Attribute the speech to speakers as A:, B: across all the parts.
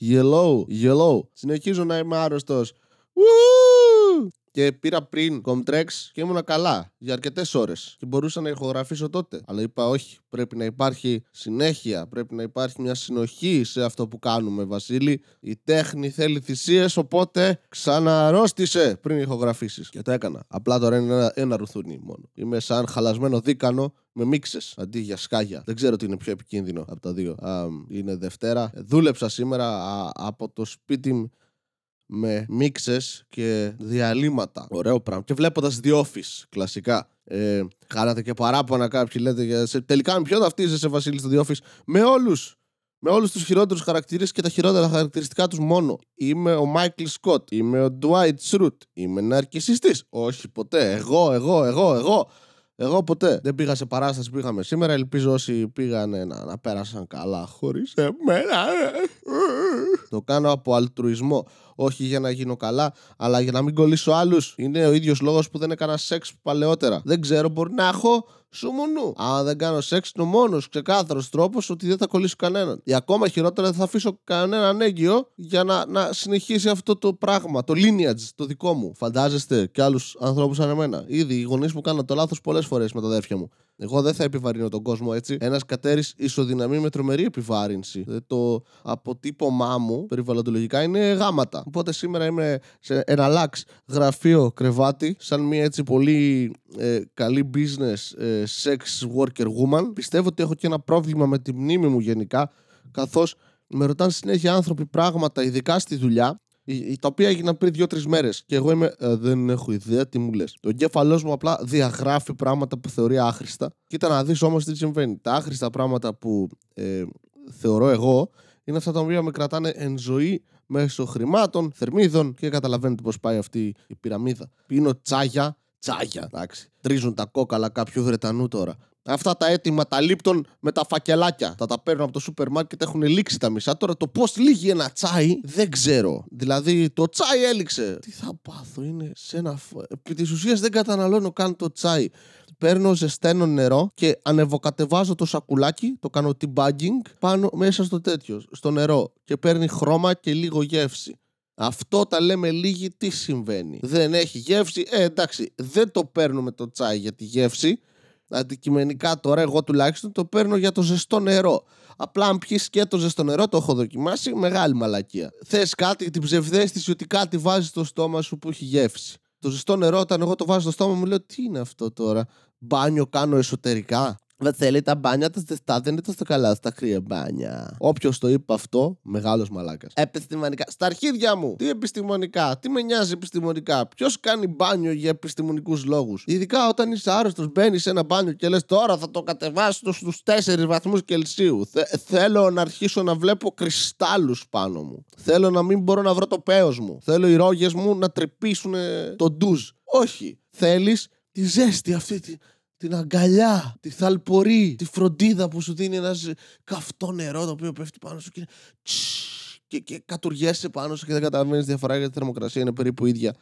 A: Yellow, yellow. Συνεχίζω να είμαι άρρωστος. Και πήρα πριν Comtrex και ήμουνα καλά για αρκετές ώρες. Και μπορούσα να ηχογραφήσω τότε. Αλλά είπα όχι. Πρέπει να υπάρχει συνέχεια. Πρέπει να υπάρχει μια συνοχή σε αυτό που κάνουμε, Βασίλη. Η τέχνη θέλει θυσίες. Οπότε ξαναρρώστησε πριν ηχογραφήσεις. Και το έκανα. Απλά τώρα είναι ένα, ένα ρουθούνι μόνο. Είμαι σαν χαλασμένο δίκανο με μίξες αντί για σκάγια. Δεν ξέρω τι είναι πιο επικίνδυνο από τα δύο. Α, είναι Δευτέρα. Δούλεψα σήμερα α, από το σπίτι μου με μίξες και διαλύματα. Ωραίο πράγμα. Και βλέποντας The Office, κλασικά. Ε, κάνατε και παράπονα κάποιοι λέτε για... Σε, τελικά με ποιον ταυτίζεσαι Βασίλης στο The Office; Με όλους. Με όλους τους χειρότερους χαρακτήρες και τα χειρότερα χαρακτηριστικά τους μόνο. Είμαι ο Μάικλ Σκοτ. Είμαι ο Dwight Schrute. Είμαι ναρκισιστής. Όχι ποτέ. Εγώ, εγώ, εγώ, εγώ. Εγώ ποτέ δεν πήγα σε παράσταση που πήγαμε σήμερα. Ελπίζω όσοι πήγαν να, να πέρασαν καλά χωρίς εμένα. Το κάνω από αλτρουισμό. Όχι για να γίνω καλά, αλλά για να μην κολλήσω άλλους. Είναι ο ίδιος λόγος που δεν έκανα σεξ παλαιότερα. Δεν ξέρω, μπορεί να έχω σουμουνού. Αν δεν κάνω σεξ, είναι ο μόνος ξεκάθαρος τρόπος ότι δεν θα κολλήσω κανέναν. Ή ακόμα χειρότερα, δεν θα αφήσω κανέναν έγκυο για να, να συνεχίσει αυτό το πράγμα, το lineage, το δικό μου. Φαντάζεστε και άλλους ανθρώπους σαν εμένα. Ήδη οι γονείς μου κάναν το λάθος πολλές φορές με τα αδέρφια μου. Εγώ δεν θα επιβαρύνω τον κόσμο έτσι. Ένας κατέρι ισοδυναμεί με τρομερή επιβάρυνση. Ε, το αποτύπωμά μου περιβαλλοντολογικά είναι γάματα. Οπότε σήμερα είμαι σε ένα λάξ γραφείο κρεβάτι, σαν μια έτσι πολύ ε, καλή business ε, sex worker woman. Πιστεύω ότι έχω και ένα πρόβλημα με τη μνήμη μου γενικά, καθώς με ρωτάνε συνέχεια άνθρωποι πράγματα, ειδικά στη δουλειά, τα οποία έγιναν πριν δύο-τρεις μέρες. Και εγώ είμαι, «Ε, δεν έχω ιδέα τι μου λες. Το εγκέφαλός μου απλά διαγράφει πράγματα που θεωρεί άχρηστα. Κοίτα να δεις όμως τι συμβαίνει. Τα άχρηστα πράγματα που ε, θεωρώ εγώ είναι αυτά τα οποία με κρατάνε εν ζωή μέσω χρημάτων, θερμίδων και καταλαβαίνετε πώς πάει αυτή η πυραμίδα. Πίνω τσάγια, τσάγια, εντάξει. Τρίζουν τα κόκαλα κάποιου Βρετανού τώρα. Αυτά τα έτοιμα τα λίπτων με τα φακελάκια. Θα τα παίρνω από το σούπερ μάρκετ, έχουν λήξει τα μισά. Τώρα το πώς λύγει ένα τσάι δεν ξέρω. Δηλαδή το τσάι έληξε. Τι θα πάθω, είναι σε ένα. Επί της ουσίας δεν καταναλώνω καν το τσάι. Παίρνω ζεσταίνο νερό και ανεβοκατεβάζω το σακουλάκι, το κάνω debugging πάνω μέσα στο τέτοιο, στο νερό. Και παίρνει χρώμα και λίγο γεύση. Αυτό τα λέμε λίγοι τι συμβαίνει. Δεν έχει γεύση. Ε, εντάξει, δεν το παίρνουμε το τσάι για τη γεύση αντικειμενικά τώρα, εγώ τουλάχιστον το παίρνω για το ζεστό νερό. Απλά αν πιεις και το ζεστό νερό, το έχω δοκιμάσει, μεγάλη μαλακία. Θες κάτι, την ψευδέστηση ότι κάτι βάζει στο στόμα σου που έχει γεύση. Το ζεστό νερό, όταν εγώ το βάζω στο στόμα μου, λέω τι είναι αυτό τώρα; Μπάνιο κάνω εσωτερικά; Βασίλη, τα μπάνια τα ζεστά δεν είναι τόσο καλά στα κρύα μπάνια. Όποιος το είπε αυτό, μεγάλος μαλάκας. Επιστημονικά. Στα αρχίδια μου. Τι επιστημονικά. Τι με νοιάζει επιστημονικά. Ποιος κάνει μπάνιο για επιστημονικούς λόγους. Ειδικά όταν είσαι άρρωστος, μπαίνεις σε ένα μπάνιο και λες τώρα θα το κατεβάσω στους 4 βαθμούς Κελσίου. θέλω να αρχίσω να βλέπω κρυστάλλους πάνω μου. Θέλω να μην μπορώ να βρω το πέος μου. Θέλω οι ρόγες μου να τρυπήσουν το ντουζ. Όχι. Θέλεις τη ζέστη αυτή τη την αγκαλιά, τη θαλπορή, τη φροντίδα που σου δίνει ένας καυτό νερό το οποίο πέφτει πάνω σου και, και, και κατουργέσαι πάνω σου και δεν καταλαβαίνει διαφορά γιατί η θερμοκρασία είναι περίπου ίδια.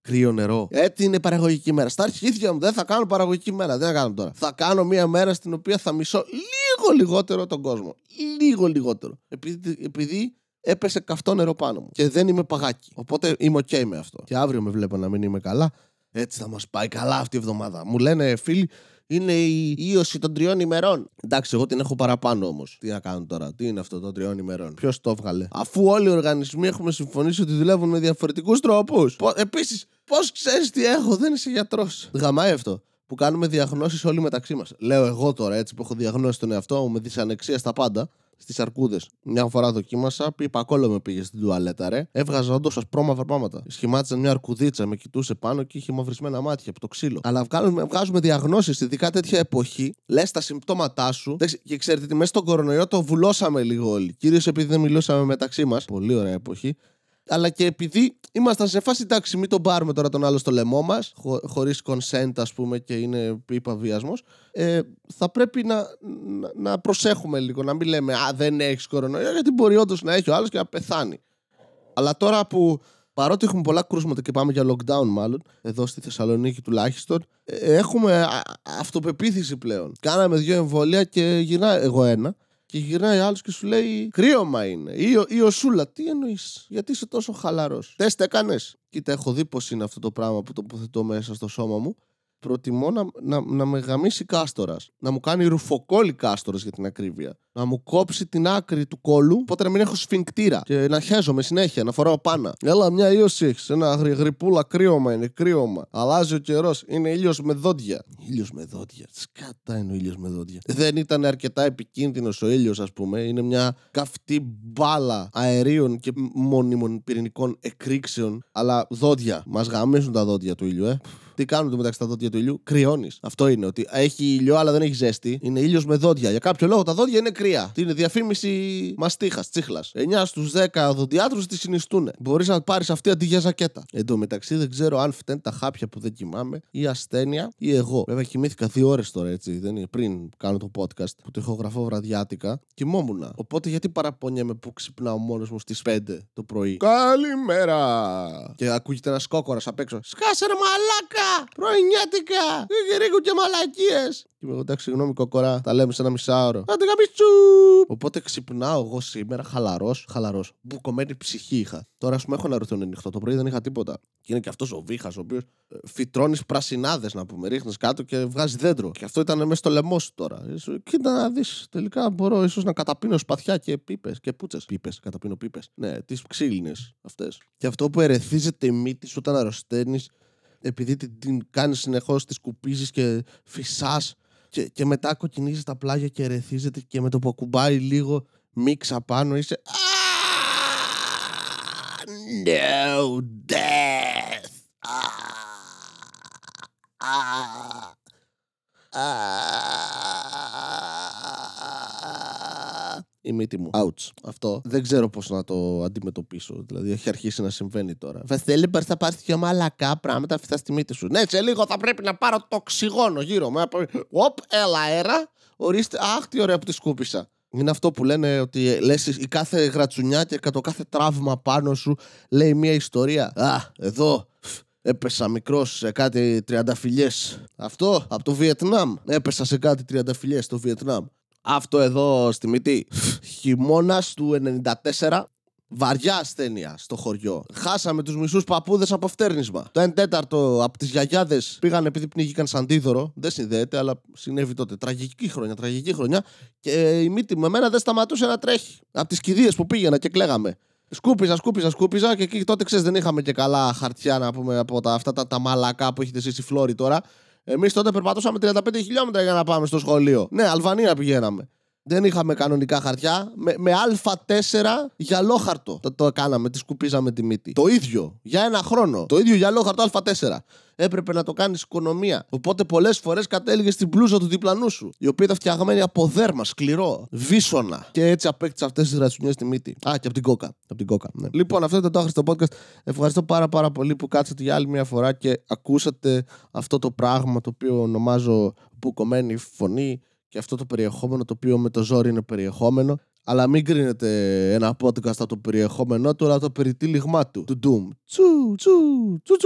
A: Κρύο νερό. Έτσι είναι παραγωγική μέρα. Στα αρχίδια μου δεν θα κάνω παραγωγική μέρα. Δεν θα κάνω τώρα. Θα κάνω μια μέρα στην οποία θα μισώ λίγο λιγότερο τον κόσμο. Λίγο λιγότερο. Επειδή, επειδή έπεσε καυτό νερό πάνω μου. Και δεν είμαι παγάκι. Οπότε είμαι OK με αυτό. Και αύριο με βλέπω να μην είμαι καλά. Έτσι θα μας πάει καλά αυτή η εβδομάδα. Μου λένε φίλοι, είναι η ίωση των τριών ημερών. Εντάξει, εγώ την έχω παραπάνω όμως. Τι να κάνω τώρα, τι είναι αυτό των τριών ημερών; Ποιος το έβγαλε; Αφού όλοι οι οργανισμοί έχουμε συμφωνήσει ότι δουλεύουν με διαφορετικούς τρόπους. Επίσης, πώς ξέρεις τι έχω, δεν είσαι γιατρός. Γαμάει αυτό. Που κάνουμε διαγνώσεις όλοι μεταξύ μας. Λέω εγώ τώρα έτσι που έχω διαγνώσει τον εαυτό μου με δυσανεξία στα πάντα στις αρκούδες. Μια φορά δοκίμασα, κόλλο με πήγε στην τουαλέτα, ρε. Έβγαζα όντως ασπρόμαυρα πράγματα. Σχημάτιζαν μια αρκουδίτσα, με κοιτούσε πάνω και είχε μαυρισμένα μάτια από το ξύλο. Αλλά βγάζουμε, βγάζουμε διαγνώσεις, ειδικά τέτοια εποχή, λες τα συμπτώματά σου. Και ξέρετε τι, μέσα στον κορονοϊό το βουλώσαμε λίγο όλοι. Κυρίως επειδή δεν μιλούσαμε μεταξύ μας. Πολύ ωραία εποχή αλλά και επειδή ήμασταν σε φάση εντάξει, μην τον πάρουμε τώρα τον άλλο στο λαιμό μας, χω, χωρίς consent, ας πούμε, και είναι είπα βιασμός, ε, θα πρέπει να, να, να, προσέχουμε λίγο, να μην λέμε Α, δεν έχεις κορονοϊό, γιατί μπορεί όντως να έχει ο άλλος και να πεθάνει. Αλλά τώρα που παρότι έχουμε πολλά κρούσματα και πάμε για lockdown, μάλλον, εδώ στη Θεσσαλονίκη τουλάχιστον, ε, έχουμε αυτοπεποίθηση πλέον. Κάναμε δύο εμβόλια και γυρνά εγώ ένα Και γυρνάει άλλος και σου λέει κρύωμα είναι. Ή, ο- ή ο Σούλα, τι εννοείς, γιατί είσαι τόσο χαλαρός; Τεστ έκανες; Κοίτα, έχω δει πώς είναι αυτό το πράγμα που τοποθετώ μέσα στο σώμα μου. Προτιμώ να, να, να με γαμίσει κάστορας. Να μου κάνει ρουφοκόλλη κάστορας για την ακρίβεια. Να μου κόψει την άκρη του κόλου, οπότε να μην έχω σφιγκτήρα. Και να χέζομαι συνέχεια, να φοράω πάνα. Έλα, μια ίωση έχεις. Ένα γρι, γρυπούλα κρύωμα είναι, κρύωμα. Αλλάζει ο καιρός. Είναι ήλιος με δόντια. Ήλιος με δόντια. Σκάτα είναι ο ήλιος με δόντια. Δεν ήταν αρκετά επικίνδυνος ο ήλιος, ας πούμε. Είναι μια καυτή μπάλα αερίων και μόνιμων πυρηνικών εκρήξεων. Αλλά δόντια. Μας γαμίζουν τα δόντια του ήλιου, ε. Τι κάνουν το μεταξύ τα δόντια του ήλιου, κρυώνεις. Αυτό είναι. Ότι έχει ήλιο, αλλά δεν έχει ζέστη. Είναι ήλιος με δόντια. Για κάποιο λόγο τα δόντια είναι κρύα. Τι είναι διαφήμιση μαστίχας, τσίχλας. 9 στους 10 οδοντιάτρου τη συνιστούν. Μπορείς να πάρεις αυτή αντί για ζακέτα. Εν τω μεταξύ δεν ξέρω αν φταίνουν τα χάπια που δεν κοιμάμαι ή ασθένεια ή εγώ. Βέβαια κοιμήθηκα δύο ώρες τώρα έτσι. Δεν είναι πριν κάνω το podcast που το ηχογραφώ βραδιάτικα. Κοιμόμουν. Οπότε γιατί παραπονιέμαι που ξυπνάω μόνος μου στις 5 το πρωί; Καλημέρα! Και ακούγεται ένας κόκορας απ' έξω. Σκάσε ρε μαλάκα! Πρωινιάτικα! Γρήγορ και μαλακίες! Και είμαι εγώ, εντάξει, συγγνώμη, κοκορά, τα λέμε σε ένα μισάωρο. Άντε γαμίτσου! Οπότε ξυπνάω εγώ σήμερα χαλαρός, χαλαρός. Μπουκωμένη ψυχή είχα. Τώρα, ας πούμε, έχω ένα ρουθιόν ανοιχτό. Το πρωί δεν είχα τίποτα. Και είναι και αυτός ο βήχας, ο οποίος φυτρώνεις πρασινάδες, να πούμε. Ρίχνεις κάτω και βγάζει δέντρο. Και αυτό ήταν μέσα στο λαιμό σου τώρα. Ε, σου- Κοίτα να δεις. Τελικά μπορώ ίσως να καταπίνω σπαθιά και πίπες και πούτσες. Πίπες, καταπίνω πίπες. Ναι, τις ξύλινε αυτές. Και αυτό που ερεθίζεται η μύτη σου όταν αρρωσταίνεις, επειδή την, την κάνεις συνεχώς, τη σκουπίζει και φυσάς. Και, και μετά κοκκινίζεις τα πλάγια και ερεθίζεται και με το που ακουμπάει λίγο μίξα πάνω είσαι. «Ah, No death. Ah, ah. Η μύτη μου. Ouch. Αυτό δεν ξέρω πώς να το αντιμετωπίσω. Δηλαδή έχει αρχίσει να συμβαίνει τώρα. Βασίλη, μπορεί να πάρεις πιο μαλακά πράγματα φυσά στη μύτη σου. Ναι, σε λίγο θα πρέπει να πάρω το οξυγόνο γύρω μου. Οπ, έλα αέρα. Ορίστε. Αχ, τι ωραία που τη σκούπισα. Είναι αυτό που λένε ότι λες η κάθε γρατσουνιά και το κάθε τραύμα πάνω σου λέει μια ιστορία. Α, εδώ έπεσα μικρός σε κάτι τριανταφυλιές. Αυτό από το Βιετνάμ. Έπεσα σε κάτι τριανταφυλιές στο Βιετνάμ. Αυτό εδώ στη μύτη. Χειμώνας του 94. Βαριά ασθένεια στο χωριό. Χάσαμε τους μισούς παππούδες από φτέρνισμα. Το 1 τέταρτο από τις γιαγιάδες πήγαν επειδή πνίγηκαν σαν δίδωρο. Δεν συνδέεται, αλλά συνέβη τότε. Τραγική χρονιά, τραγική χρονιά. Και ε, η μύτη μου εμένα δεν σταματούσε να τρέχει. Από τις κηδείες που πήγαινα και κλαίγαμε. Σκούπιζα, σκούπιζα, σκούπιζα και εκεί τότε ξέρεις δεν είχαμε και καλά χαρτιά να πούμε από τα, αυτά τα, τα μαλακά που έχετε εσείς οι φλόροι τώρα. Εμείς τότε περπατούσαμε 35 χιλιόμετρα για να πάμε στο σχολείο. Ναι, Αλβανία πηγαίναμε. Δεν είχαμε κανονικά χαρτιά. Με, με Α4 γυαλόχαρτο το, το κάναμε, τη σκουπίζαμε τη μύτη. Το ίδιο για ένα χρόνο. Το ίδιο γυαλόχαρτο Α4. Έπρεπε να το κάνεις οικονομία. Οπότε πολλές φορές κατέληγες στην μπλούζα του διπλανού σου. Η οποία ήταν φτιαγμένη από δέρμα, σκληρό, βίσονα. Και έτσι απέκτησε αυτές τις ρατσουνιές στη μύτη. Α, και από την κόκα. Από την κόκα ναι. Λοιπόν, αυτό ήταν το άχρηστο podcast. Ευχαριστώ πάρα πάρα πολύ που κάτσατε για άλλη μια φορά και ακούσατε αυτό το πράγμα το οποίο ονομάζω μπουκωμένη φωνή και αυτό το περιεχόμενο το οποίο με το ζόρι είναι περιεχόμενο. Αλλά μην κρίνετε ένα podcast από το περιεχόμενό του, αλλά το περιτύλιγμά του. Του Doom. Τσου, τσου, τσου,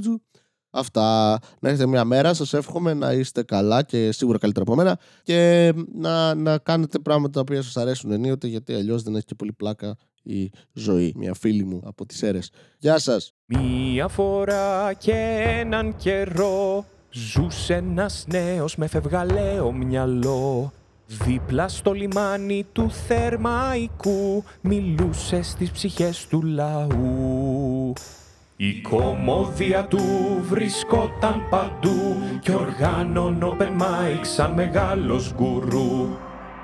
A: τσου. Αυτά. Να έχετε μια μέρα. Σας εύχομαι να είστε καλά και σίγουρα καλύτερα από μένα. Και να, να κάνετε πράγματα τα οποία σας αρέσουν ενίοτε, γιατί αλλιώς δεν έχει και πολύ πλάκα η ζωή. Μια φίλη μου από τις αίρες. Γεια σας.
B: Μια φορά και έναν καιρό Ζούσε ένας νέος με φευγαλαίο μυαλό. Δίπλα στο λιμάνι του Θερμαϊκού Μιλούσε στις ψυχές του λαού. Η κομμόδια του βρισκόταν παντού Κι οργάνων open mic σαν μεγάλος γκουρού